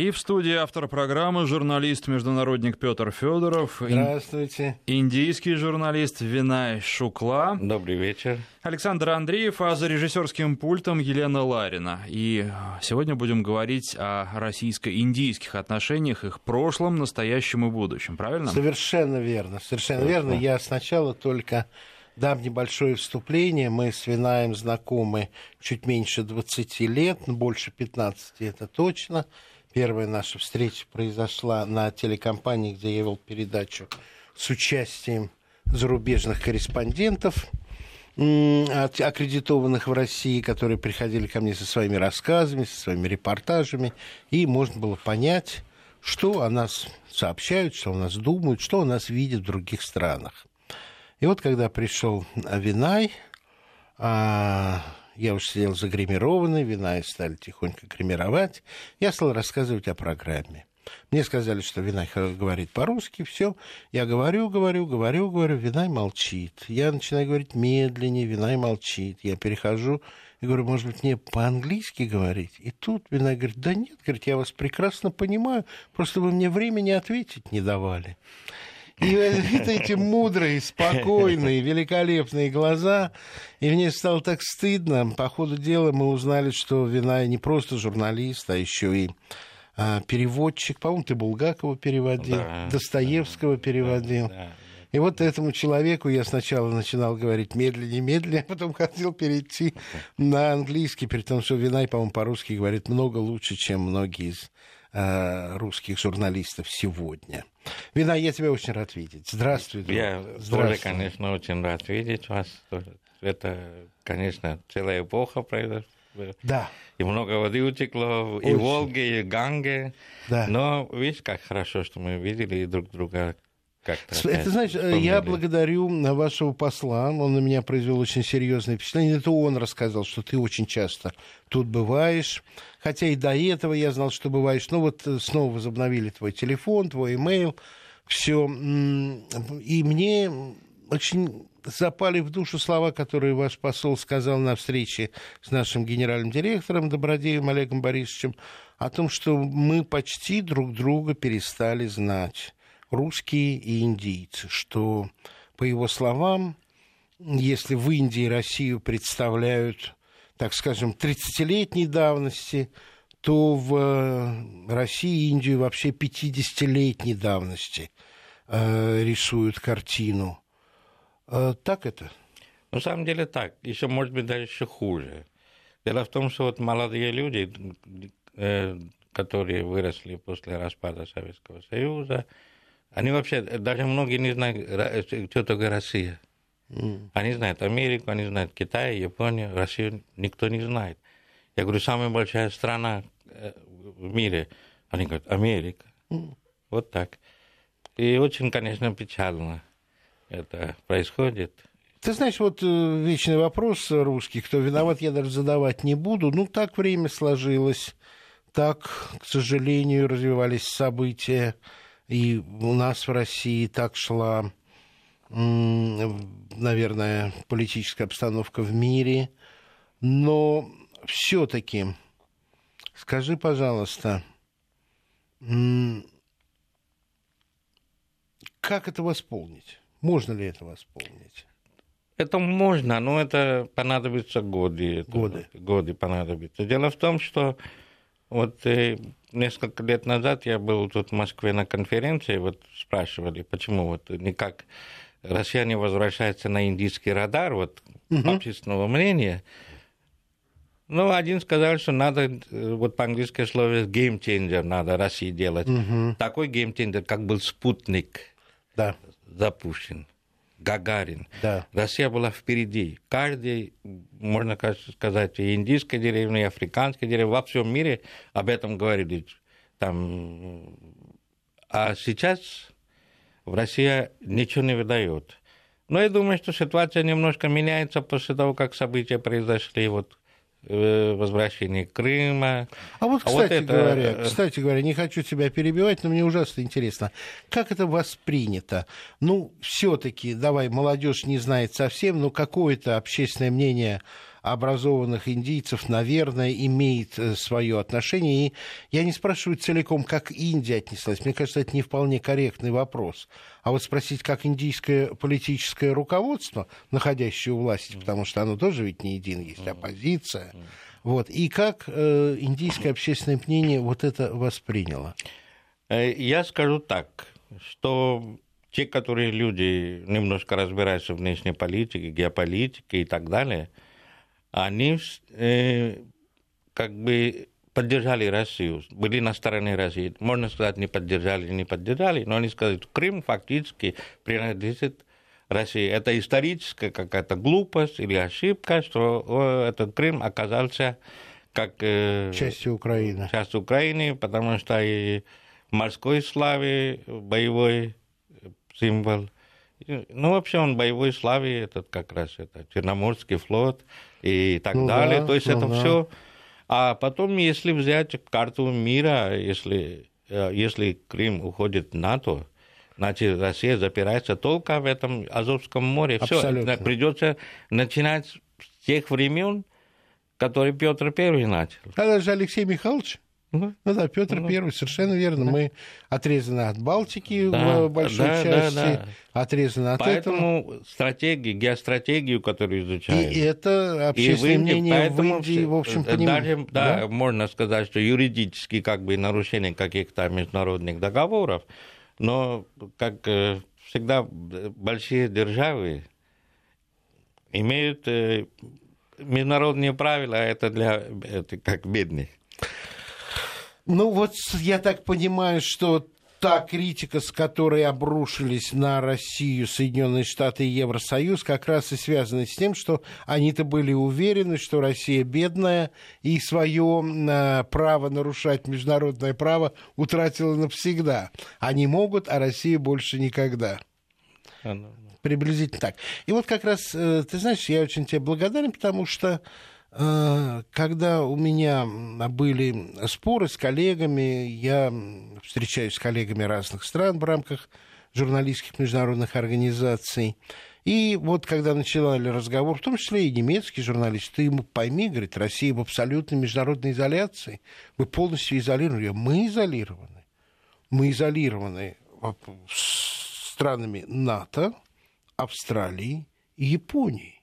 И в студии автор программы журналист-международник Петр Федоров. Здравствуйте. Индийский журналист Винай Шукла. Добрый вечер. Александр Андреев, а за режиссерским пультом Елена Ларина. И сегодня будем говорить о российско-индийских отношениях, их прошлом, настоящем и будущем, правильно? Совершенно верно, совершенно Хорошо. верно. Я сначала только дам небольшое вступление. Мы с Винаем знакомы чуть меньше 20 лет, больше 15 это точно. Первая наша встреча произошла на телекомпании, где я вел передачу с участием зарубежных корреспондентов, аккредитованных в России, которые приходили ко мне со своими рассказами, со своими репортажами, и можно было понять, что о нас сообщают, что о нас думают, что о нас видят в других странах. И вот когда пришел Винай, а, я уже сидел загримированный, вина и стали тихонько гримировать. Я стал рассказывать о программе. Мне сказали, что Винай говорит по-русски, все. Я говорю, говорю, говорю, говорю, Винай молчит. Я начинаю говорить медленнее, Винай молчит. Я перехожу и говорю, может быть, мне по-английски говорить? И тут Винай говорит, да нет, говорит, я вас прекрасно понимаю, просто вы мне времени ответить не давали. И эти мудрые, спокойные, великолепные глаза. И мне стало так стыдно. По ходу дела мы узнали, что Вина не просто журналист, а еще и а, переводчик. По-моему, ты Булгакова переводил, да, Достоевского да, переводил. Да, да. И вот этому человеку я сначала начинал говорить медленнее, медленнее, а потом хотел перейти на английский, при том, что Винай, по-моему, по-русски говорит много лучше, чем многие из э, русских журналистов сегодня. Вина, я тебя очень рад видеть. Здравствуй. Я Здравствуй. тоже, конечно, очень рад видеть вас. Это, конечно, целая эпоха произошла. Да. И много воды утекло, очень. и в Волге, и в Ганге. Да. Но видишь, как хорошо, что мы видели друг друга как-то это знаешь, вспомнили. я благодарю вашего посла, он на меня произвел очень серьезное впечатление. Это он рассказал, что ты очень часто тут бываешь, хотя и до этого я знал, что бываешь. Но вот э, снова возобновили твой телефон, твой имейл, все. И мне очень запали в душу слова, которые ваш посол сказал на встрече с нашим генеральным директором Добродеевым Олегом Борисовичем о том, что мы почти друг друга перестали знать русские и индийцы, что, по его словам, если в Индии Россию представляют, так скажем, 30-летней давности, то в э, России и Индию вообще 50-летней давности э, рисуют картину. Э, так это? На самом деле так. Еще, может быть, даже еще хуже. Дело в том, что вот молодые люди, э, которые выросли после распада Советского Союза, они вообще, даже многие не знают, что такое Россия. Mm. Они знают Америку, они знают Китай, Японию, Россию никто не знает. Я говорю, самая большая страна э, в мире. Они говорят, Америка. Mm. Вот так. И очень, конечно, печально это происходит. Ты знаешь, вот э, вечный вопрос русский, кто виноват, я даже задавать не буду. Ну, так время сложилось, так, к сожалению, развивались события. И у нас в России так шла, наверное, политическая обстановка в мире. Но все-таки, скажи, пожалуйста, как это восполнить? Можно ли это восполнить? Это можно, но это понадобится годы. Годы. Это, годы понадобится. Дело в том, что вот э, несколько лет назад я был тут в Москве на конференции, вот спрашивали, почему вот никак россияне возвращаются на индийский радар, вот угу. общественного мнения. Ну, один сказал, что надо, э, вот по-английски game changer надо России делать. Угу. Такой changer, как был спутник да. запущен. Гагарин. Да. Россия была впереди. Каждый, можно сказать, и индийская деревня, и африканская деревня, во всем мире об этом говорили. Там... А сейчас в России ничего не выдает. Но я думаю, что ситуация немножко меняется после того, как события произошли. Вот возвращение Крыма. А вот, кстати, а вот это... говоря, э, кстати говоря, не хочу тебя перебивать, но мне ужасно интересно, как это воспринято? Ну, все-таки, давай, молодежь не знает совсем, но какое-то общественное мнение образованных индийцев, наверное, имеет э, свое отношение. И я не спрашиваю целиком, как Индия отнеслась. Мне кажется, это не вполне корректный вопрос. А вот спросить, как индийское политическое руководство, находящее у власти, потому что оно тоже ведь не едино, есть оппозиция, вот, и как э, индийское общественное мнение вот это восприняло? Э, я скажу так, что те, которые люди немножко разбираются в внешней политике, геополитике и так далее, они э, как бы поддержали Россию, были на стороне России. Можно сказать, не поддержали, не поддержали, но они сказали, что Крым фактически принадлежит России. Это историческая какая-то глупость или ошибка, что этот Крым оказался как... Э, частью Украины. Частью Украины, потому что и морской славе боевой символ. Ну, вообще он боевой славе, этот как раз это Черноморский флот и так ну, далее. Да, То есть ну, это да. все. А потом, если взять карту мира, если, э, если Крым уходит в НАТО, значит, Россия запирается только в этом Азовском море. Все, придется начинать с тех времен, которые Петр Первый начал. Это же Алексей Михайлович. Ну, ну да, Петр ну, Первый, совершенно верно. Да. Мы отрезаны от Балтики да, в большой да, части, да, да. отрезаны от поэтому этого. стратегии, геостратегию, которую изучаем. И это общественное и в Индии, мнение в Индии, в общем, даже, да, да, можно сказать, что юридически как бы нарушение каких-то международных договоров, но, как э, всегда, большие державы имеют э, международные правила, а это для это как бедных. Ну вот я так понимаю, что та критика, с которой обрушились на Россию Соединенные Штаты и Евросоюз, как раз и связана с тем, что они-то были уверены, что Россия бедная и свое э, право нарушать международное право утратила навсегда. Они могут, а Россия больше никогда. Приблизительно так. И вот как раз, э, ты знаешь, я очень тебе благодарен, потому что когда у меня были споры с коллегами, я встречаюсь с коллегами разных стран в рамках журналистских международных организаций. И вот когда начинали разговор, в том числе и немецкий журналист, ты ему пойми, говорит, Россия в абсолютной международной изоляции. Мы полностью изолированы. Мы изолированы. Мы изолированы странами НАТО, Австралии и Японии.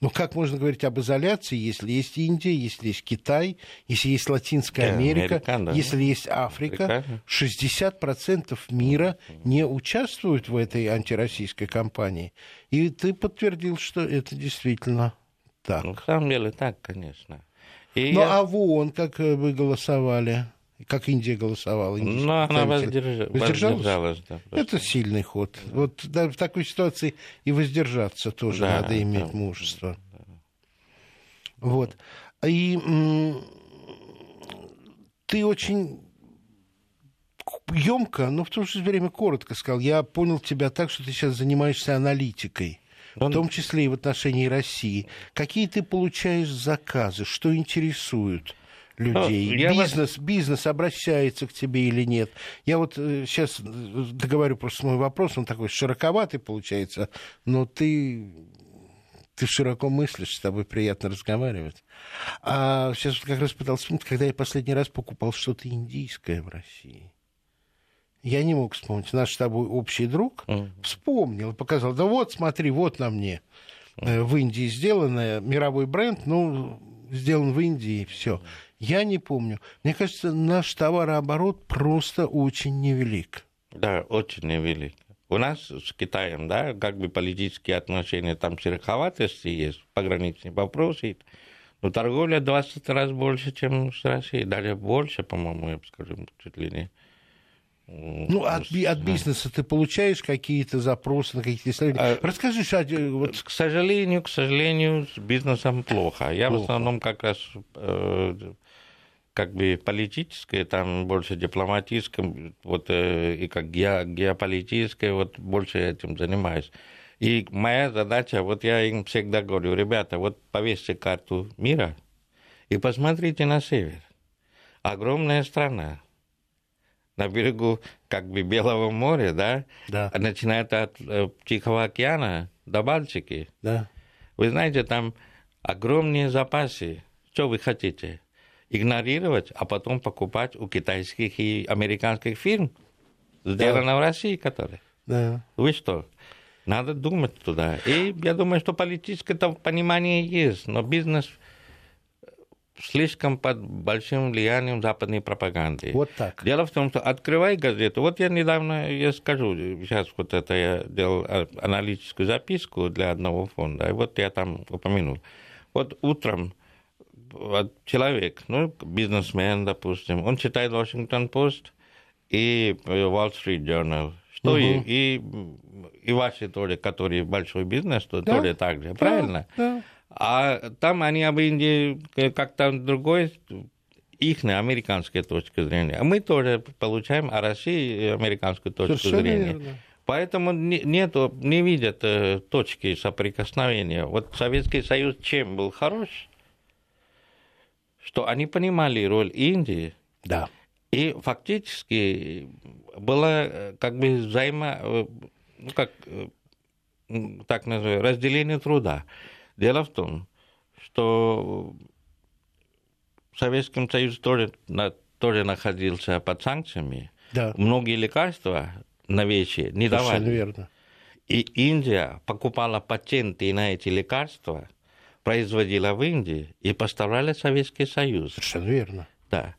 Но как можно говорить об изоляции, если есть Индия, если есть Китай, если есть Латинская Америка, Америка да. если есть Африка? 60% мира не участвуют в этой антироссийской кампании. И ты подтвердил, что это действительно так. Ну, на самом деле так, конечно. И ну, я... а в ООН как вы голосовали? Как Индия голосовала. Ну, она воздерж... воздержалась. воздержалась да, Это сильный ход. Да. Вот да, в такой ситуации и воздержаться тоже да, надо иметь да, мужество. Да. Вот. И ты очень емко, но в то же время коротко сказал. Я понял тебя так, что ты сейчас занимаешься аналитикой. Он... В том числе и в отношении России. Какие ты получаешь заказы? Что интересует? Людей? Ну, бизнес, вас... бизнес обращается к тебе или нет? Я вот сейчас э, договорю просто мой вопрос, он такой широковатый получается, но ты ты широко мыслишь, с тобой приятно разговаривать. А сейчас вот как раз пытался вспомнить, когда я последний раз покупал что-то индийское в России. Я не мог вспомнить. Наш с тобой общий друг mm. вспомнил показал. Да вот, смотри, вот на мне. Mm. В Индии сделанное, мировой бренд, ну, сделан в Индии, все. Я не помню. Мне кажется, наш товарооборот просто очень невелик. Да, очень невелик. У нас с Китаем, да, как бы политические отношения, там шероховатости есть, пограничные вопросы, но торговля 20 раз больше, чем с Россией, даже больше, по-моему, я бы скажу, чуть ли не. Ну, от, от бизнеса ты получаешь какие-то запросы на какие-то исследования? А, Расскажи, Шади, вот... К сожалению, к сожалению, с бизнесом плохо. Я плохо. в основном как раз э, как бы политическое, там больше дипломатическое, вот э, и как ге, геополитическое, вот больше этим занимаюсь. И моя задача, вот я им всегда говорю, ребята, вот повесьте карту мира и посмотрите на север. Огромная страна. На берегу как бы Белого моря, да? Да. Начиная от э, Тихого океана до Балтики. Да. Вы знаете, там огромные запасы. Что вы хотите? Игнорировать, а потом покупать у китайских и американских фирм, сделано да. в России, которые. Да. Вы что? Надо думать туда. И я думаю, что политическое понимание есть, но бизнес слишком под большим влиянием западной пропаганды. Вот так. Дело в том, что открывай газету. Вот я недавно, я скажу, сейчас вот это я делал а, аналитическую записку для одного фонда, и вот я там упомянул. Вот утром человек, ну, бизнесмен, допустим, он читает Washington Post и Wall Street Journal, что угу. и, и, и ваши тоже, которые большой бизнес, то да? тоже так же, да, правильно? Да. А там они об Индии как-то другой, их американская точка зрения. А мы тоже получаем о России американскую точку Совершенно зрения. Верно. Поэтому нету, не видят э, точки соприкосновения. Вот Советский Союз чем был хорош? Что они понимали роль Индии. Да. И фактически было э, как бы взаимо, э, ну как так называю, разделение труда. Дело в том, что Советский Союз тоже, тоже находился под санкциями. Да. Многие лекарства новейшие не Совершенно давали. верно. И Индия покупала патенты на эти лекарства, производила в Индии и поставляла Советский Союз. Совершенно верно. Да.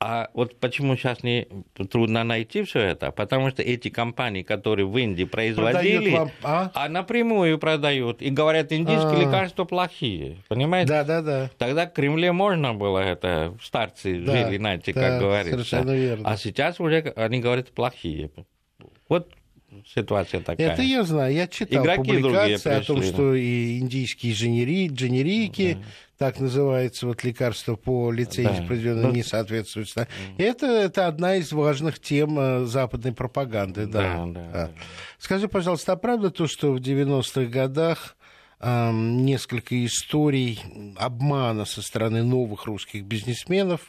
А вот почему сейчас не трудно найти все это? Потому что эти компании, которые в Индии производили, вам, а? а напрямую продают и говорят, индийские а. лекарства плохие, понимаете? Да, да, да. Тогда в Кремле можно было это, старцы да, жили, знаете, да, как говорится. Совершенно верно. А сейчас уже они говорят плохие. Вот ситуация такая. Это я знаю. Я читал Игроки публикации о том, что и индийские дженери, дженерики, да так называется, вот лекарство по лицензии, да. произведенное, ну, не соответствует. Да. Это, это одна из важных тем э, западной пропаганды. Да, да, да, да. Скажи, пожалуйста, а правда то, что в 90-х годах несколько историй обмана со стороны новых русских бизнесменов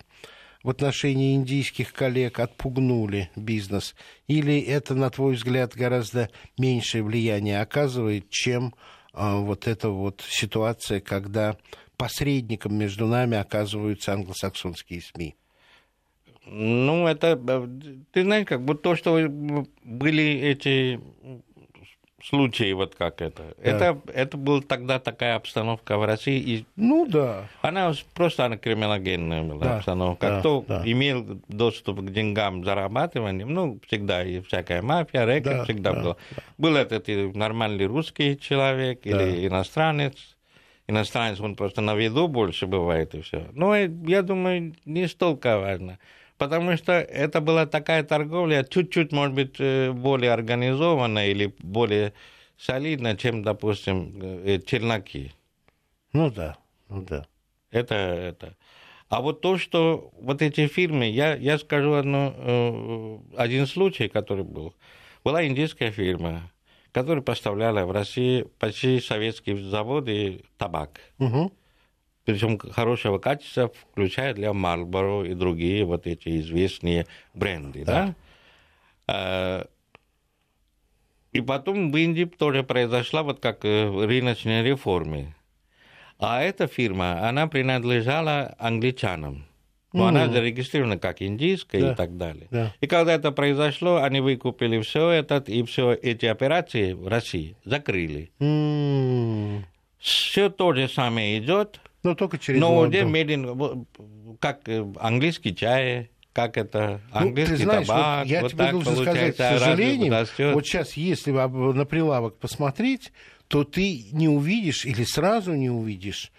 в отношении индийских коллег отпугнули бизнес? Или это, на твой взгляд, гораздо меньшее влияние оказывает, чем э, вот эта вот ситуация, когда посредником между нами оказываются англосаксонские СМИ? Ну, это, э, ты знаешь, как бы то, что были эти случаи, вот как это. Да. Это, это была тогда такая обстановка в России. И ну да. Она просто она криминогенная была да. обстановка. Да. Кто да. имел доступ к деньгам зарабатыванием, ну, всегда и всякая мафия, рэкет да. всегда да. было. Да. Был этот нормальный русский человек да. или иностранец иностранец, он просто на виду больше бывает и все. Но я думаю, не столько важно. Потому что это была такая торговля, чуть-чуть, может быть, э, более организованная или более солидная, чем, допустим, э, челноки. Ну да, ну да. Это, это. А вот то, что вот эти фирмы, я, я скажу одно, э, один случай, который был. Была индийская фирма, которая поставляла в России почти советские заводы табак. Угу. Причем хорошего качества, включая для Marlboro и другие вот эти известные бренды. Да. Да? А, и потом в Индии тоже произошла вот как э, рыночная реформа. А эта фирма, она принадлежала англичанам. Но mm. она зарегистрирована как индийская да. и так далее. Да. И когда это произошло, они выкупили все это, и все эти операции в России закрыли. Mm. Все то же самое идет. Но только через Но где медленно, как э, английский чай, как это английский ну, ты знаешь, табак. Вот я вот тебе должен сказать, к сожалению, вот сейчас, если на прилавок посмотреть, то ты не увидишь или сразу не увидишь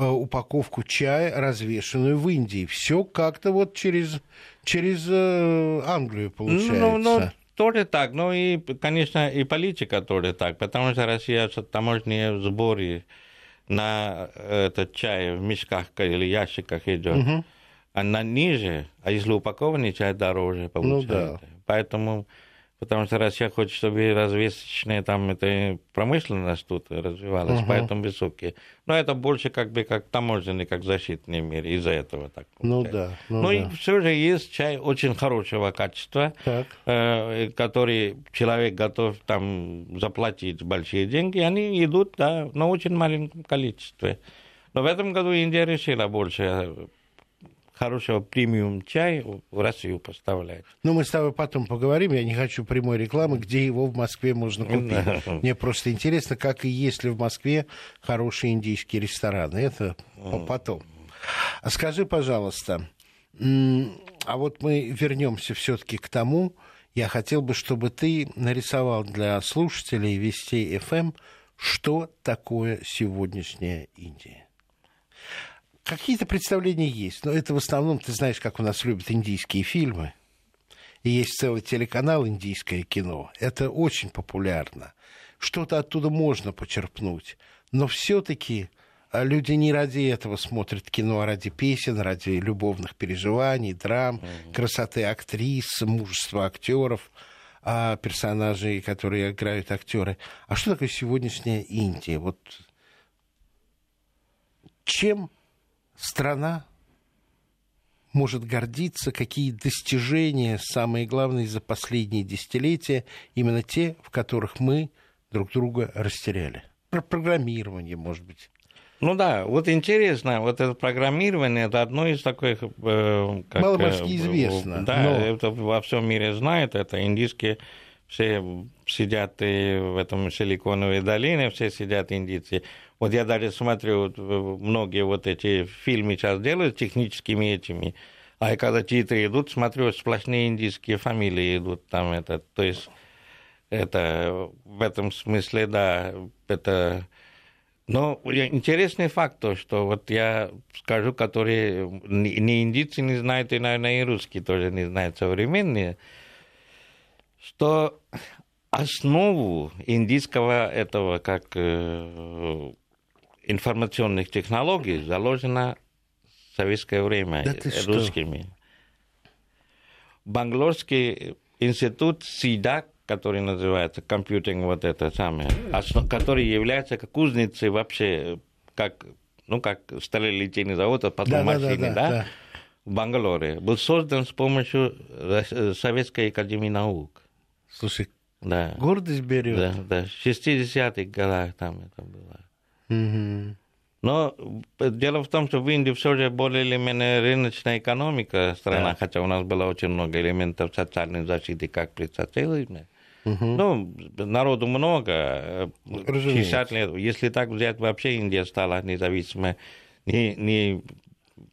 Э, упаковку чая, развешенную в Индии. Все как-то вот через, через э, Англию получается. Ну, ну, тоже так. Ну и, конечно, и политика тоже так, потому что Россия таможенные сборы на этот чай в мешках или ящиках идет. Угу. Она ниже, а если упакованный чай дороже получается. Ну, да. Поэтому потому что Россия хочет, чтобы развесочная там эта промышленность тут развивалась, uh-huh. поэтому высокие. Но это больше как бы как таможенный, как защитный мир, из-за этого так. Ну да. Ну, ну да. и все же есть чай очень хорошего качества, э, который человек готов там заплатить большие деньги, они идут, да, на очень маленьком количестве. Но в этом году Индия решила больше хорошего премиум чай в Россию поставлять. Ну, мы с тобой потом поговорим. Я не хочу прямой рекламы, где его в Москве можно купить. Мне просто интересно, как и есть ли в Москве хорошие индийские рестораны. Это потом. А скажи, пожалуйста, а вот мы вернемся все-таки к тому, я хотел бы, чтобы ты нарисовал для слушателей Вестей ФМ, что такое сегодняшняя Индия. Какие-то представления есть, но это в основном, ты знаешь, как у нас любят индийские фильмы. И есть целый телеканал «Индийское кино». Это очень популярно. Что-то оттуда можно почерпнуть. Но все-таки а, люди не ради этого смотрят кино, а ради песен, ради любовных переживаний, драм, mm-hmm. красоты актрис, мужества актеров, а персонажей, которые играют актеры. А что такое сегодняшняя Индия? Вот чем страна может гордиться, какие достижения, самые главные за последние десятилетия, именно те, в которых мы друг друга растеряли. Про программирование, может быть. Ну да, вот интересно, вот это программирование, это одно из таких... Э, как, Маломальски э, известно. Да, но... это во всем мире знают, это индийские все сидят и в этом силиконовой долине, все сидят индийцы. Вот я даже смотрю, многие вот эти фильмы сейчас делают техническими этими, а когда титры идут, смотрю, сплошные индийские фамилии идут там. Это, то есть это в этом смысле, да, это... Но интересный факт то, что вот я скажу, которые не индийцы не знают, и, наверное, и русские тоже не знают современные, что основу индийского этого как э, информационных технологий заложена в советское время да русскими. Что? Бангалорский институт СИДАК, который называется компьютинг, вот это самое, который является как кузницей вообще, как, ну, как сталелитейный завод, а потом да, машины, да, да, да, да, в Бангалоре, был создан с помощью Советской академии наук. Слушай, да. гордость берет. Да, да, в 60-х годах там это было. Но дело в том, что в Индии все же более или менее рыночная экономика страна, да. хотя у нас было очень много элементов социальной защиты, как при социализме. Угу. Ну, народу много, Разумеется. 60 лет. Если так взять, вообще Индия стала независимой не, не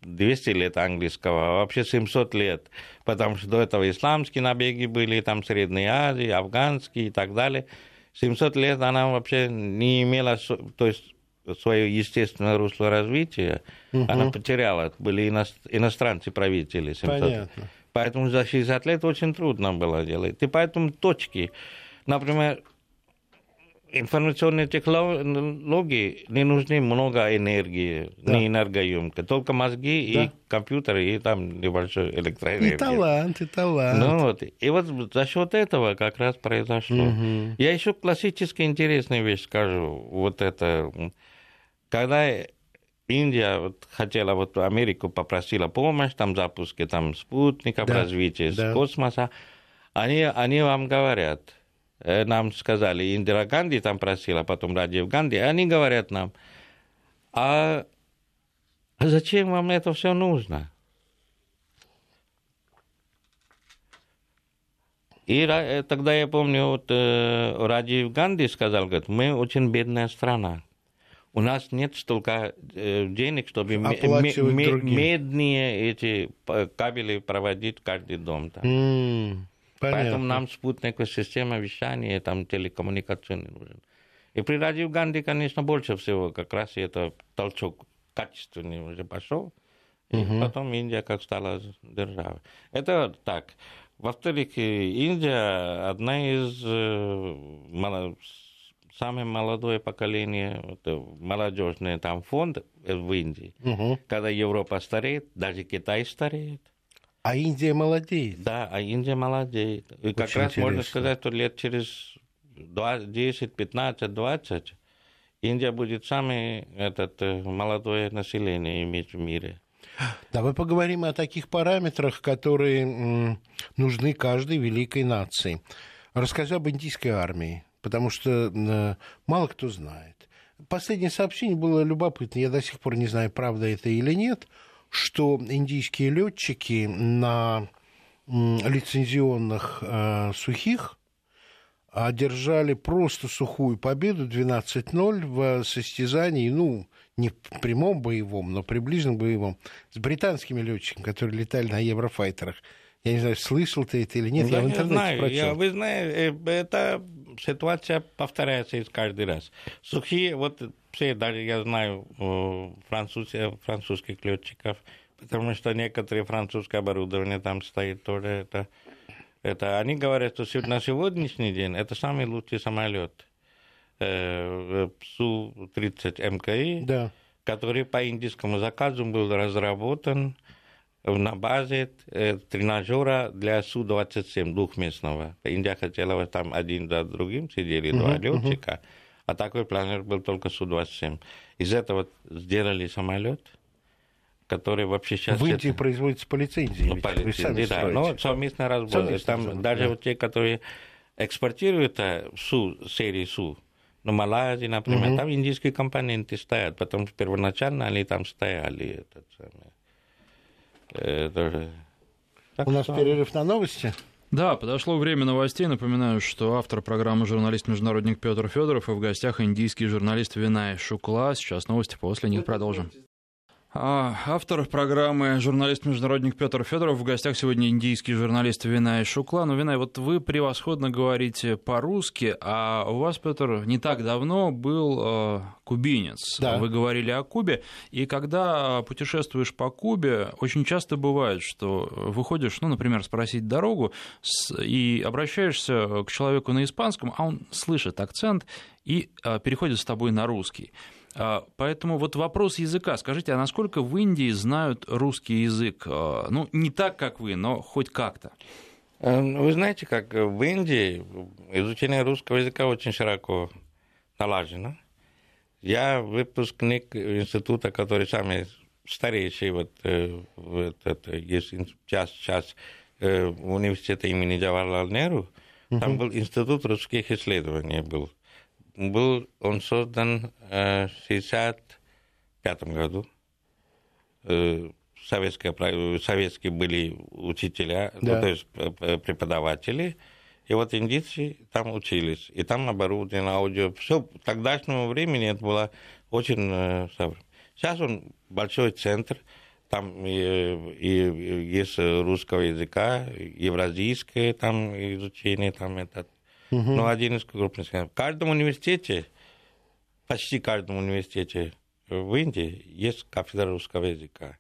200 лет английского, а вообще 700 лет, потому что до этого исламские набеги были, там Средней Азии, афганские и так далее. 700 лет она вообще не имела, то есть свое естественное русло развития, угу. она потеряла. Были иностранцы правители. 700. Понятно. Поэтому за 60 лет очень трудно было делать. И поэтому точки, например, информационные технологии не нужны много энергии, да. не энергоемко, только мозги да. и компьютеры, и там небольшой электроэнергия. И талант, и талант. Ну, вот. И вот за счет этого как раз произошло. Угу. Я еще классически интересную вещь скажу. Вот это когда Индия вот, хотела, вот Америку попросила помощь, там запуске там спутников, да, развитие да. космоса, они, они вам говорят, э, нам сказали, Индира Ганди там просила, потом Раджив Ганди, они говорят нам, а, а зачем вам это все нужно? И э, тогда я помню, вот э, Раджив Ганди сказал, говорит, мы очень бедная страна у нас нет столько э, денег, чтобы медные эти кабели проводить в каждый дом. Там. Mm, Поэтому нам спутниковая система вещания, там телекоммуникации не нужен. И при Раджив Ганди, конечно, больше всего как раз это толчок качественный уже пошел. И потом Индия как стала державой. Это так. Во-вторых, Индия одна из э, самое молодое поколение, вот, молодежный там фонд в Индии, угу. когда Европа стареет, даже Китай стареет. А Индия молодеет. Да, а Индия молодеет. И Очень как раз интересно. можно сказать, что лет через 10, 15, 20 Индия будет самое этот, э, молодое население иметь в мире. Давай поговорим о таких параметрах, которые нужны каждой великой нации. Расскажи об индийской армии потому что э, мало кто знает. последнее сообщение было любопытно. Я до сих пор не знаю, правда это или нет, что индийские летчики на лицензионных э, сухих одержали просто сухую победу 12-0 в состязании, ну, не в прямом боевом, но приближенном боевом, с британскими летчиками, которые летали на еврофайтерах. Я не знаю, слышал ты это или нет, да, я в интернете знаю. прочел. Я, вы знаете, э, это ситуация повторяется из каждый раз. Сухие, вот все, даже я знаю француз, французских летчиков, потому что некоторые французское оборудование там стоит тоже. Это, это, они говорят, что на сегодняшний день это самый лучший самолет. Э, Су-30 МКИ, да. который по индийскому заказу был разработан на базе э, тренажера для Су-27 двухместного. Индия хотела там один за другим сидели uh-huh, два летчика, uh-huh. а такой планер был только Су-27. Из этого сделали самолет, который вообще сейчас... В Индии это... производится по лицензии. Ну, по лицензии, да. Но совместная работа. Там разработка, даже да. вот те, которые экспортируют э, Су, серии Су, ну, Малайзии, например, угу. там индийские компоненты стоят, потому что первоначально они там стояли. Этот самый, это... Так У нас что... перерыв на новости. Да, подошло время новостей. Напоминаю, что автор программы журналист-международник Петр Федоров и в гостях индийский журналист Винай Шукла. Сейчас новости, после них продолжим. А, автор программы журналист-международник Петр Федоров. В гостях сегодня индийский журналист Винай Шукла. Ну, Винай, вот вы превосходно говорите по-русски, а у вас, Петр, не так давно был э, кубинец. Да. Вы говорили о Кубе. И когда путешествуешь по Кубе, очень часто бывает, что выходишь, ну, например, спросить дорогу и обращаешься к человеку на испанском, а он слышит акцент и э, переходит с тобой на русский. А, поэтому вот вопрос языка. Скажите, а насколько в Индии знают русский язык? А, ну, не так, как вы, но хоть как-то. Э, вы знаете, как в Индии изучение русского языка очень широко налажено. Я выпускник института, который самый старейший, вот, э, вот это, есть сейчас, сейчас э, университета имени Джавахарлал Неру, там был институт русских исследований был был он создан э, в 1965 году. Э, советские, советские были учителя, ну, да. ну, то есть преподаватели, и вот индийцы там учились, и там оборудование, аудио, все к тогдашнему времени это было очень э, Сейчас он большой центр, там и, и есть русского языка, евразийское там изучение, там этот Угу. Но один из крупных. В каждом университете, почти каждом университете в Индии есть кафедра русского языка.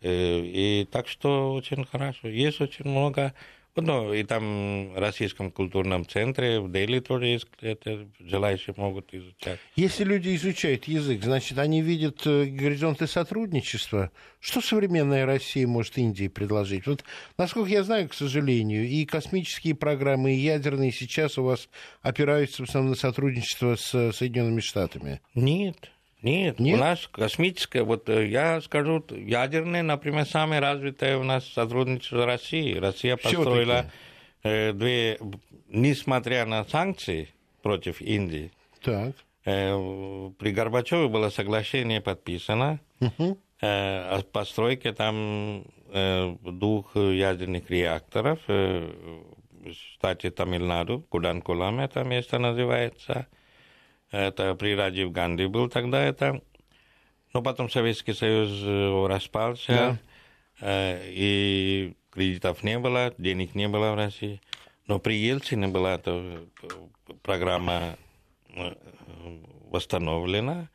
Э, и так что очень хорошо. Есть очень много ну, и там в Российском культурном центре, в Дели тоже есть, это желающие могут изучать. Если люди изучают язык, значит, они видят э, горизонты сотрудничества. Что современная Россия может Индии предложить? Вот, насколько я знаю, к сожалению, и космические программы, и ядерные сейчас у вас опираются в основном на сотрудничество с Соединенными Штатами. Нет, нет, Нет, у нас космическое, вот э, я скажу, ядерное, например, самое развитое у нас сотрудничество с Россией. Россия построила э, две, несмотря на санкции против Индии, так. Э, при Горбачеве было соглашение подписано угу. э, о постройке там э, двух ядерных реакторов э, в штате Тамильнаду, Куданкулам это место называется – это при Раджив Ганди был тогда это. Но потом Советский Союз э, распался, да. Э, и кредитов не было, денег не было в России. Но при Ельцине была эта э, программа восстановлена.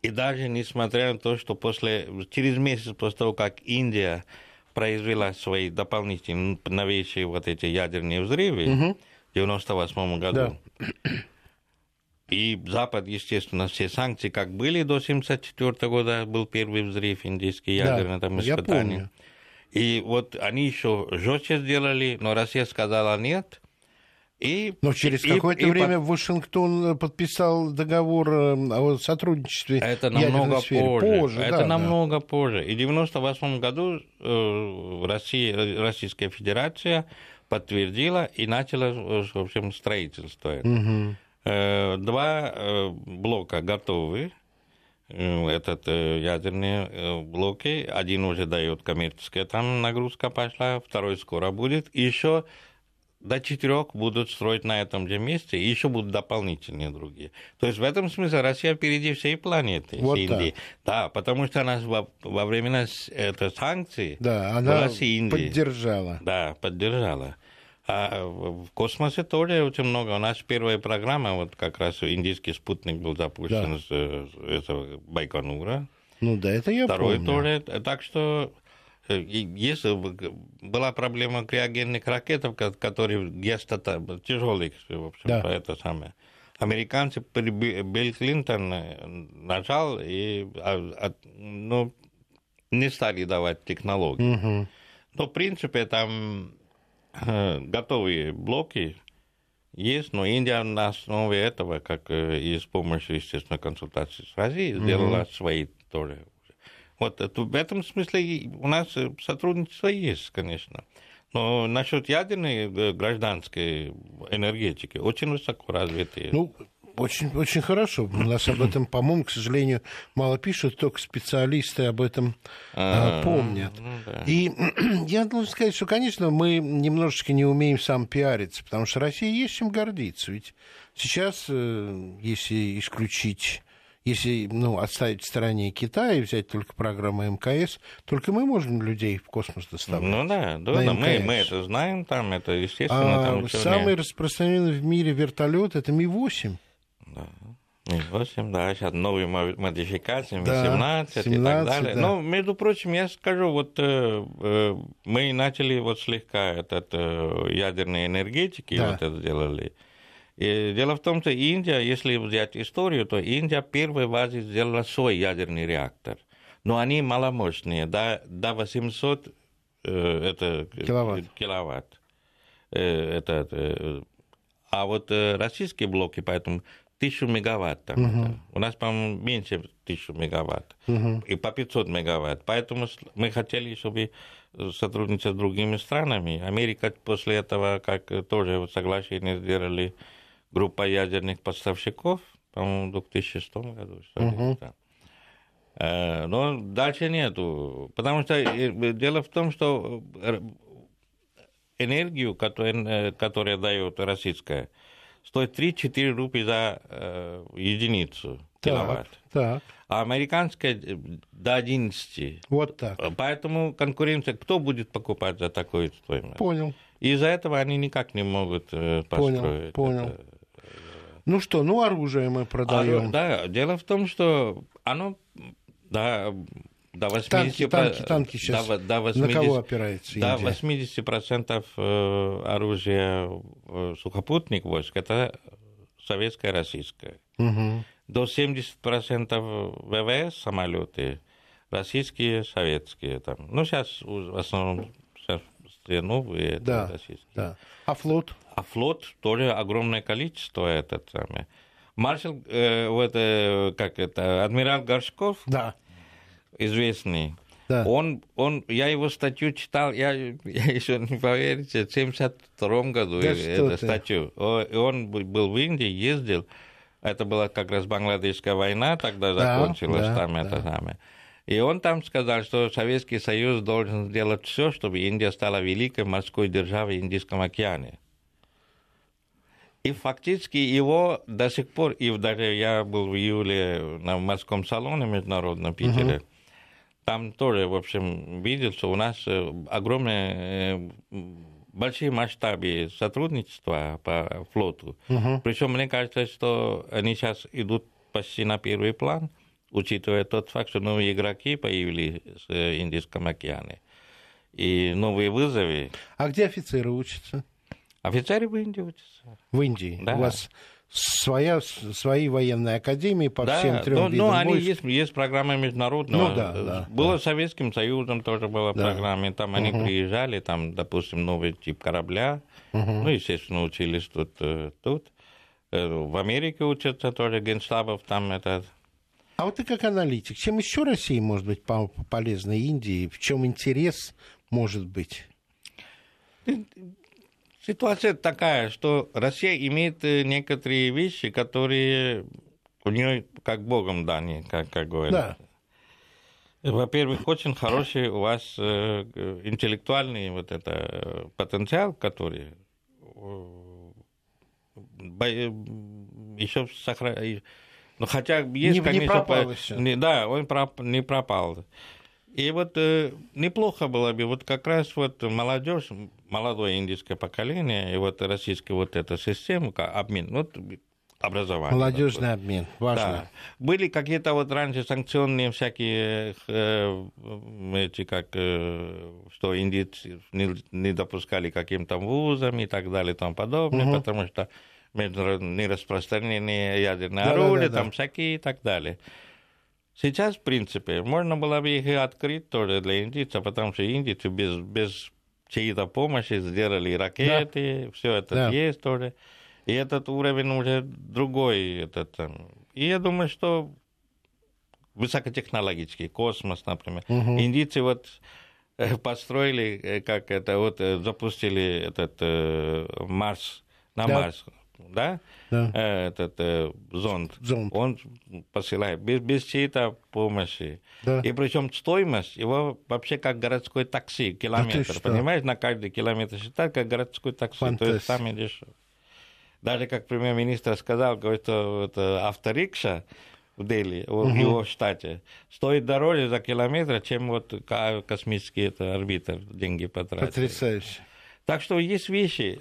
И даже несмотря на то, что после, через месяц после того, как Индия произвела свои дополнительные новейшие вот эти ядерные взрывы угу. в 98 году, да. И Запад, естественно, все санкции, как были до 1974 года, был первый взрыв индийский ядерный да, там испытание. И вот они еще жестче сделали, но Россия сказала нет. И, но через какое-то время под... Вашингтон подписал договор э, о сотрудничестве Это намного позже. позже. Это да, намного да. позже. И в 1998 году э, Россия, Российская Федерация подтвердила и начала, в общем, строительство. Угу. Два блока готовы, этот ядерные блоки. Один уже дает коммерческая там нагрузка пошла, второй скоро будет. Еще до четырех будут строить на этом же месте, и еще будут дополнительные другие. То есть в этом смысле Россия впереди всей планеты, вот Индии. Да, потому что она во, во времена это, санкций да, она поддержала. Да, поддержала. А в космосе тоже очень много. У нас первая программа, вот как раз индийский спутник был запущен да. с, с этого Байконура. Ну да, это я Второй помню. тоже. Так что если была проблема криогенных ракетов, которые геста тяжелых, в общем, да. это самое. Американцы, Билл Клинтон э, нажал и а, ну, не стали давать технологии. Угу. Но, в принципе, там э, готовые блоки есть, но Индия на основе этого, как э, и с помощью, естественно, консультаций с Азией, сделала угу. свои тоже вот это, в этом смысле у нас э, сотрудничество есть, конечно. Но насчет ядерной э, гражданской энергетики очень высоко развитые. Ну, очень, очень хорошо. У нас об этом, по-моему, к сожалению, мало пишут, только специалисты об этом а, помнят. Ну, да. И я должен сказать, что, конечно, мы немножечко не умеем сам пиариться, потому что Россия есть чем гордиться. Ведь сейчас, э, если исключить если ну, оставить в стороне Китай и взять только программу МКС, только мы можем людей в космос доставлять. Ну да, да, да мы, мы это знаем, там это естественно. А там самый распространенный в мире вертолет это Ми-8. Да. Ми-8, да, сейчас новые модификации, Ми-17 да, и так далее. Да. Но, между прочим, я скажу, вот э, э, мы начали вот слегка этот э, ядерной энергетики, да. вот это сделали. И дело в том, что Индия, если взять историю, то Индия первой в Азии сделала свой ядерный реактор. Но они маломощные, до, до 800 э, это, киловатт. киловатт. Э, это, это, а вот э, российские блоки, поэтому 1000 мегаватт. Там, угу. это. У нас, по-моему, меньше 1000 мегаватт. Угу. И по 500 мегаватт. Поэтому мы хотели, чтобы сотрудничать с другими странами. Америка после этого, как тоже соглашение сделали группа ядерных поставщиков, по-моему, в 2006 году. Что угу. да. Но дальше нету. Потому что э, дело в том, что э, энергию, которая, э, которая дает российская, стоит 3-4 рубля за э, единицу киловатт. Так. А американская до 11. Вот так. Поэтому конкуренция, кто будет покупать за такую стоимость? Понял. Из-за этого они никак не могут построить. Понял, понял. Это ну что, ну оружие мы продаем. А, да, дело в том, что оно, да, до 80%, танки, танки, танки сейчас до, до 80, на кого опирается Индия? До 80% э, оружия э, сухопутных войск это советское, российское. Угу. До 70% ВВС самолеты российские, советские. Там. Ну, сейчас в основном сейчас новые, да, это российские. Да. А флот? а флот тоже огромное количество этот самый. Маршал, э, вот, э, как это, адмирал Горшков, да. Известный, да. Он, он, я его статью читал, я, я еще не поверите, в 1972 году да эту статью. Он был в Индии, ездил, это была как раз Бангладешская война, тогда да, закончилась да, там да. это самое. И он там сказал, что Советский Союз должен сделать все, чтобы Индия стала великой морской державой в Индийском океане. И фактически его до сих пор, и даже я был в июле на морском салоне международном Питере, uh-huh. Там тоже, в общем, что у нас э, огромные э, большие масштабы сотрудничества по флоту. Uh-huh. Причем мне кажется, что они сейчас идут почти на первый план, учитывая тот факт, что новые игроки появились в Индийском океане. И новые вызовы. А где офицеры учатся? Офицеры в Индии учатся. В Индии? Да. У вас своя, свои военные академии по да, всем трем ну, видам Ну, они войск. есть, есть программа международного. Ну, да, да, Было да. Советским Союзом тоже была да. программа, там они угу. приезжали, там, допустим, новый тип корабля, угу. ну, естественно, учились тут, э, тут. Э, в Америке учатся тоже генштабов, там это... А вот ты как аналитик, чем еще России может быть полезна Индии? В чем интерес может быть? Ситуация такая, что Россия имеет э, некоторые вещи, которые у нее как богом даны, как, как говорят. Да. Во-первых, очень хороший у вас э, интеллектуальный вот это э, потенциал, который еще сохраняет. Ну, хотя есть, не, конечно... Не пропал еще. Не, да, он проп, не пропал. И вот э, неплохо было бы, вот как раз вот молодежь, молодое индийское поколение, и вот российская вот эта система, обмен, вот образование. Молодежный вот. обмен, важно. Да. Были какие-то вот раньше санкционные всякие, э, эти как, э, что индийцы не, не допускали каким-то вузам и так далее и тому подобное, угу. потому что международное распространение ядерного да, оружия, да, да, там да. всякие и так далее. Сейчас, в принципе, можно было бы их и открыть тоже для индийцев, потому что индийцы без, без чьей-то помощи сделали ракеты, да. все это да. есть тоже. И этот уровень уже другой. Этот, и я думаю, что высокотехнологический космос, например. Угу. Индийцы вот э, построили, э, как это, вот э, запустили этот Марс, на да. Марс да, да. Э, этот э, зонд, зонд, он посылает без, без чьей-то помощи. Да. И причем стоимость его вообще как городской такси, километр, да понимаешь, на каждый километр считать как городской такси, Фантастик. то есть самый дешевый. Даже как премьер-министр сказал, говорит, что это авторикша, в Дели, угу. в его штате, стоит дороже за километр, чем вот космический это орбитр деньги потратил. Потрясающе. Так что есть вещи.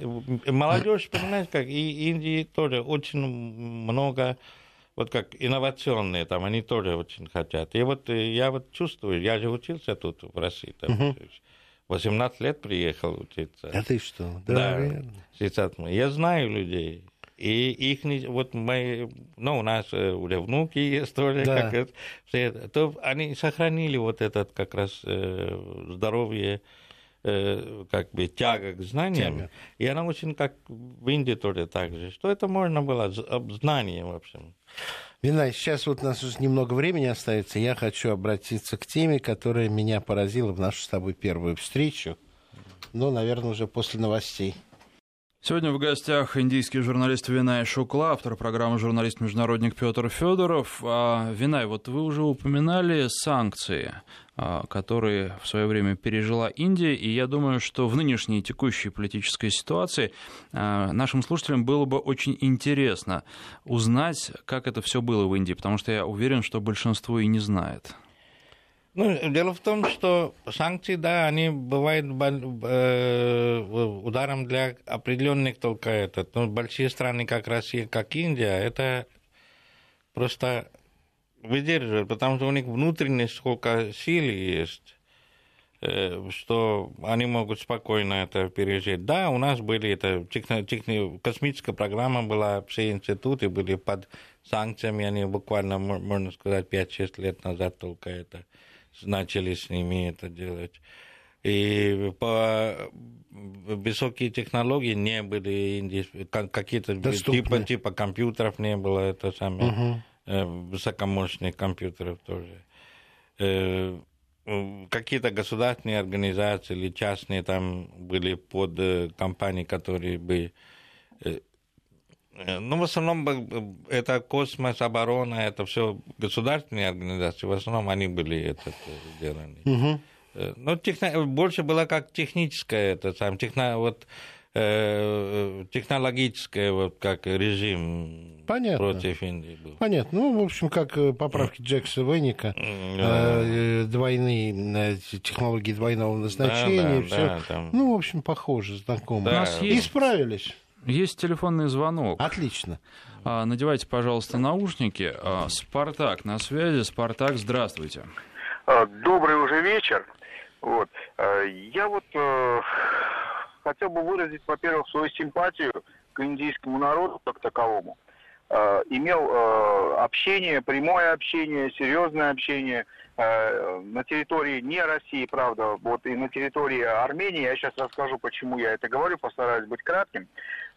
Молодежь, понимаете, как и Индии тоже очень много вот как инновационные, там они тоже очень хотят. И вот э, я вот чувствую, я же учился тут в России, там, угу. 18 лет приехал учиться. А ты что? Да, да сейчас я знаю людей. И их не, вот мы, ну, у нас э, уже внуки есть тоже, да. как это, все, то они сохранили вот этот как раз э, здоровье, Э, как бы тяга к знаниям, тяга. и она очень как в Индии тоже так же, что это можно было знанием, в общем. Вина, сейчас вот у нас уже немного времени остается, я хочу обратиться к теме, которая меня поразила в нашу с тобой первую встречу, но, наверное, уже после новостей. Сегодня в гостях индийский журналист Винай Шукла, автор программы «Журналист-международник» Петр Федоров. А, Винай, вот вы уже упоминали санкции, а, которые в свое время пережила Индия, и я думаю, что в нынешней текущей политической ситуации а, нашим слушателям было бы очень интересно узнать, как это все было в Индии, потому что я уверен, что большинство и не знает. Ну, дело в том, что санкции, да, они бывают э, ударом для определенных только этот. Но большие страны, как Россия, как Индия, это просто выдерживают, потому что у них внутренне сколько сил есть, э, что они могут спокойно это пережить. Да, у нас были это техно, техно, космическая программа была, все институты были под санкциями, они буквально, можно сказать, 5-6 лет назад только это начали с ними это делать. И по высокие технологии не были, какие-то типа, типа компьютеров не было, это самое, угу. высокомощных компьютеров тоже. Э, какие-то государственные организации или частные там были под э, компании, которые бы ну, в основном это космос, оборона, это все государственные организации, в основном они были это сделаны. Угу. Но техно... больше было как техническое, это сам, техно... вот, э, технологическое, вот как режим Понятно. против Индии был. Понятно. Ну, в общем, как э, поправки Джекса Веника, э, двойные технологии двойного назначения, да, да, все. Да, там... Ну, в общем, похоже, знакомо. Да. И справились. Есть телефонный звонок. Отлично. А, надевайте, пожалуйста, наушники. А, Спартак на связи. Спартак, здравствуйте. А, добрый уже вечер. Вот. А, я вот э, хотел бы выразить, во-первых, свою симпатию к индийскому народу как таковому. Э, имел э, общение, прямое общение, серьезное общение э, на территории не России, правда, вот и на территории Армении. Я сейчас расскажу, почему я это говорю, постараюсь быть кратким.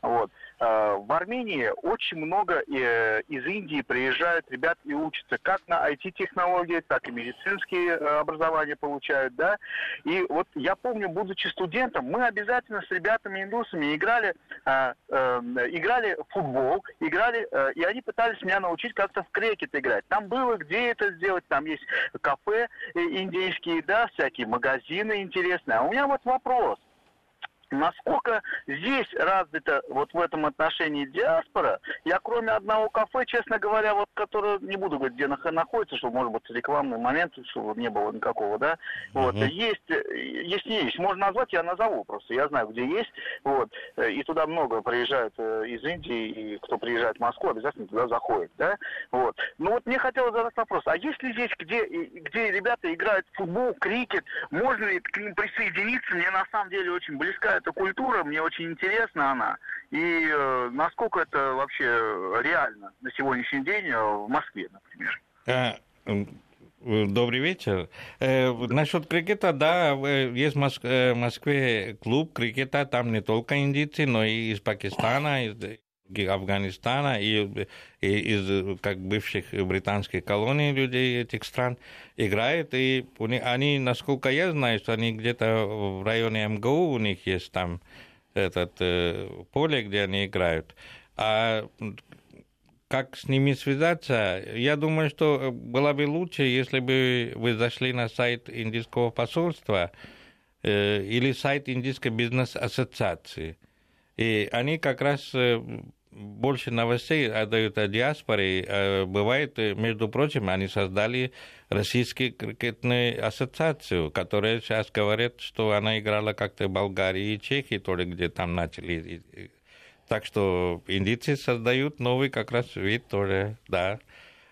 Вот. В Армении очень много э, из Индии приезжают ребят и учатся как на IT-технологии, так и медицинские э, образования получают, да. И вот я помню, будучи студентом, мы обязательно с ребятами-индусами играли, играли в футбол, играли, и они пытались меня научить как-то в крекет играть. Там было где это сделать, там есть кафе индийские, да, всякие магазины интересные. А у меня вот вопрос – Насколько здесь развита вот в этом отношении диаспора, я кроме одного кафе, честно говоря, вот которое, не буду говорить, где находится, чтобы, может быть, рекламный момент, чтобы не было никакого, да, вот, uh-huh. есть, есть, есть, можно назвать, я назову просто, я знаю, где есть, вот, и туда много приезжают э, из Индии, и кто приезжает в Москву, обязательно туда заходит, да, вот. Ну вот мне хотелось задать вопрос, а есть ли здесь, где, где ребята играют в футбол, крикет, можно ли к ним присоединиться, мне на самом деле очень близка эта культура, мне очень интересна она. И э, насколько это вообще реально на сегодняшний день э, в Москве, например. А, добрый вечер. Э, насчет крикета, да, есть в Москве клуб крикета, там не только индийцы, но и из Пакистана, из Афганистана и, и из как бывших британских колоний людей этих стран играют. И они, насколько я знаю, что они где-то в районе МГУ у них есть там этот э, поле, где они играют. А как с ними связаться? Я думаю, что было бы лучше, если бы вы зашли на сайт индийского посольства э, или сайт Индийской бизнес-ассоциации – и они как раз э, больше новостей отдают о диаспоре. Э, бывает, э, между прочим, они создали Российскую крикетную ассоциацию, которая сейчас говорит, что она играла как-то в Болгарии и Чехии, то ли где там начали. Так что индийцы создают новый как раз вид тоже, да.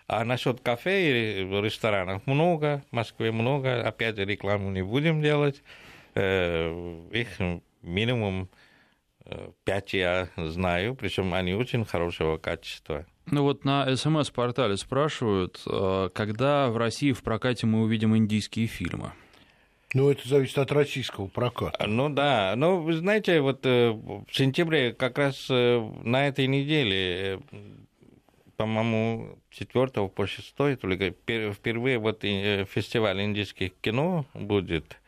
А насчет кафе и ресторанов много, в Москве много, опять рекламу не будем делать. Их минимум Пять я знаю, причем они очень хорошего качества. Ну вот на СМС-портале спрашивают, э, когда в России в прокате мы увидим индийские фильмы? Ну, это зависит от российского проката. Ну да, ну, вы знаете, вот э, в сентябре как раз э, на этой неделе, по-моему, 4 по 6, только впервые вот фестиваль индийских кино будет –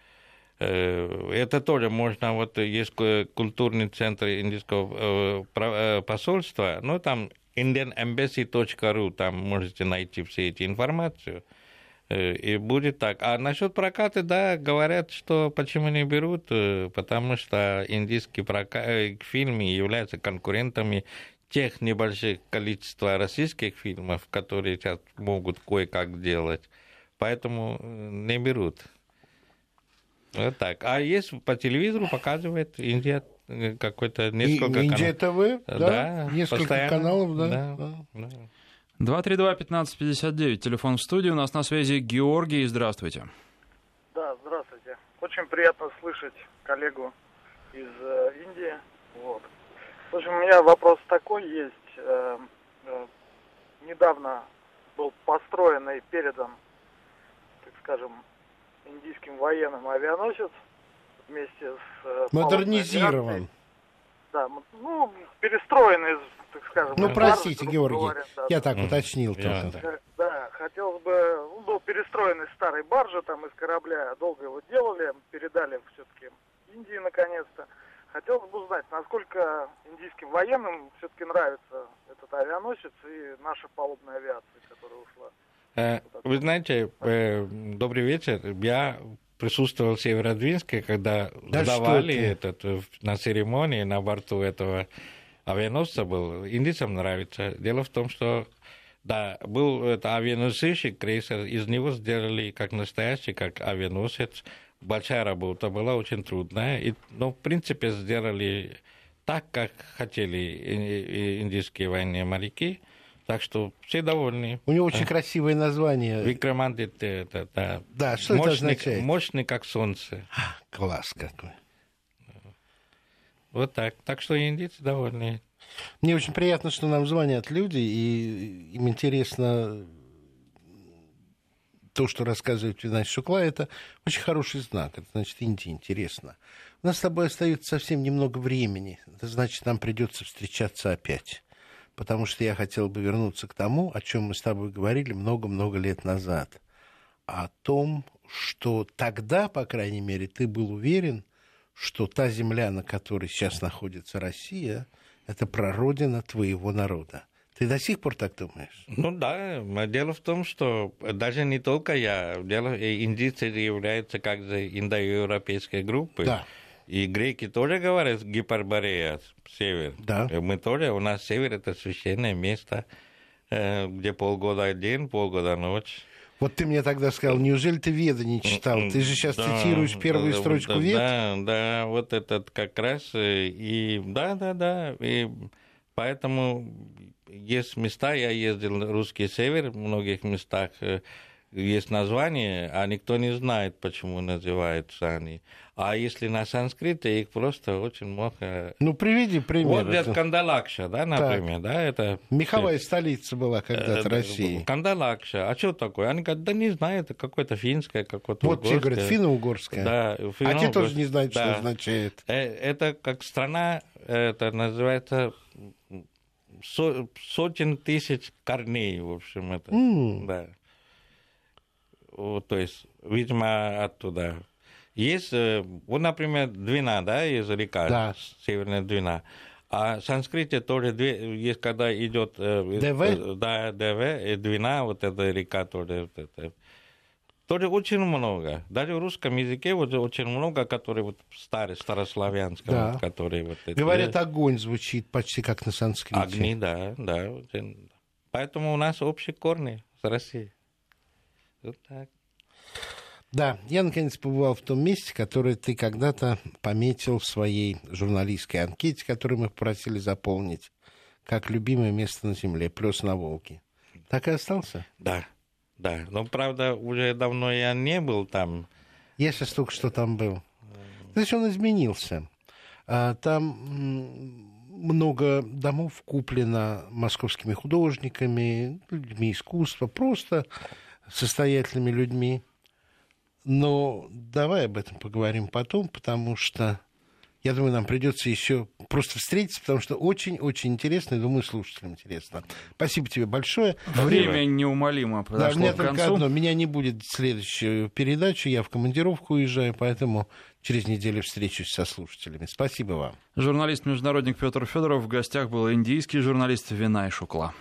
это тоже можно, вот есть культурный центр индийского э, э, посольства, ну там indianembassy.ru, там можете найти все эти информацию. И будет так. А насчет проката, да, говорят, что почему не берут, потому что индийские прокат, фильмы являются конкурентами тех небольших количества российских фильмов, которые сейчас могут кое-как делать. Поэтому не берут. Вот так. А есть по телевизору показывает Индия э, какой-то несколько И, Индия ТВ, да, да несколько постоянно. каналов, да. да. да. 232-1559, телефон в студии, у нас на связи Георгий, здравствуйте. Да, здравствуйте. Очень приятно слышать коллегу из э, Индии. Вот. В общем, у меня вопрос такой есть. Э, э, недавно был построен и передан, так скажем, индийским военным авианосец вместе с... Э, Модернизирован. Да, ну, перестроенный, так скажем. Ну, простите, Георгий, говоря, да, я так уточнил yeah. тоже. Да, хотелось бы, ну, был перестроен из старой баржи, там, из корабля, долго его делали, передали все-таки Индии, наконец-то. Хотелось бы узнать, насколько индийским военным все-таки нравится этот авианосец и наша палубная авиация, которая ушла. Э, вы знаете, э, добрый вечер. Я присутствовал в Северодвинске, когда да сдавали этот э, на церемонии на борту этого авианосца был. Индийцам нравится. Дело в том, что да, был это авианосильщик, крейсер, из него сделали как настоящий, как авианосец. Большая работа была, очень трудная. И, ну, в принципе, сделали так, как хотели индийские военные моряки. Так что все довольны. У него очень а? красивое название. Викрамандит, это, да. Да, что мощный, это означает? Мощный, как солнце. А, класс какой. Вот так. Так что индийцы довольны. Мне очень приятно, что нам звонят люди, и им интересно то, что рассказывает Винай Шукла, это очень хороший знак. Это значит, Индии интересно. У нас с тобой остается совсем немного времени. Это значит, нам придется встречаться опять. Потому что я хотел бы вернуться к тому, о чем мы с тобой говорили много-много лет назад. О том, что тогда, по крайней мере, ты был уверен, что та земля, на которой сейчас находится Россия, это прародина твоего народа. Ты до сих пор так думаешь? Ну да, дело в том, что даже не только я, дело, индийцы являются как бы индоевропейской группой. Да. И греки тоже говорят Гиперборея, север. Да. Мы тоже, у нас север это священное место, э, где полгода день, полгода ночь. Вот ты мне тогда сказал, неужели ты Веда не читал? Ты же сейчас да, цитируешь первую да, строчку да, Вед. Да, да, вот этот как раз, э, и да, да, да, и поэтому есть места, я ездил на русский север, в многих местах э, есть название, а никто не знает, почему называются они. А если на санскрите, их просто очень много. Ну, приведи пример. Вот это Кандалакша, да, например, так. да, это... Меховая столица была когда-то э, России. Кандалакша. А что такое? Они говорят, да не знаю, это какое-то финское, какое-то Вот все говорят, финно-угорское. Да, финно А те тоже не знают, да. что означает. Э, это как страна, это называется сотен тысяч корней, в общем, это, mm. да. Вот, то есть, видимо, оттуда. Есть, э, вот, например, Двина, да, есть река, да. Северная Двина. А в санскрите тоже две, есть, когда идет... Э, ДВ? Э, да, ДВ, и Двина, вот эта река тоже. Вот это, тоже очень много. Даже в русском языке вот очень много, которые вот старые, старославянском, да. вот, которые вот эти... Говорят, огонь звучит почти как на санскрите. Огни, да, да. Поэтому у нас общие корни с Россией. Вот так. Да, я наконец побывал в том месте, которое ты когда-то пометил в своей журналистской анкете, которую мы попросили заполнить, как любимое место на Земле, плюс на Волге. Так и остался? Да. Да, но правда уже давно я не был там. Я сейчас только что там был. Значит, он изменился. А, там много домов куплено московскими художниками, людьми искусства, просто состоятельными людьми. Но давай об этом поговорим потом, потому что я думаю, нам придется еще просто встретиться, потому что очень-очень интересно, и думаю, слушателям интересно. Спасибо тебе большое. Время неумолимо подошло да, у меня к только одно. Меня не будет следующую передачу, я в командировку уезжаю, поэтому через неделю встречусь со слушателями. Спасибо вам. Журналист-международник Петр Федоров в гостях был индийский журналист Винай Шукла.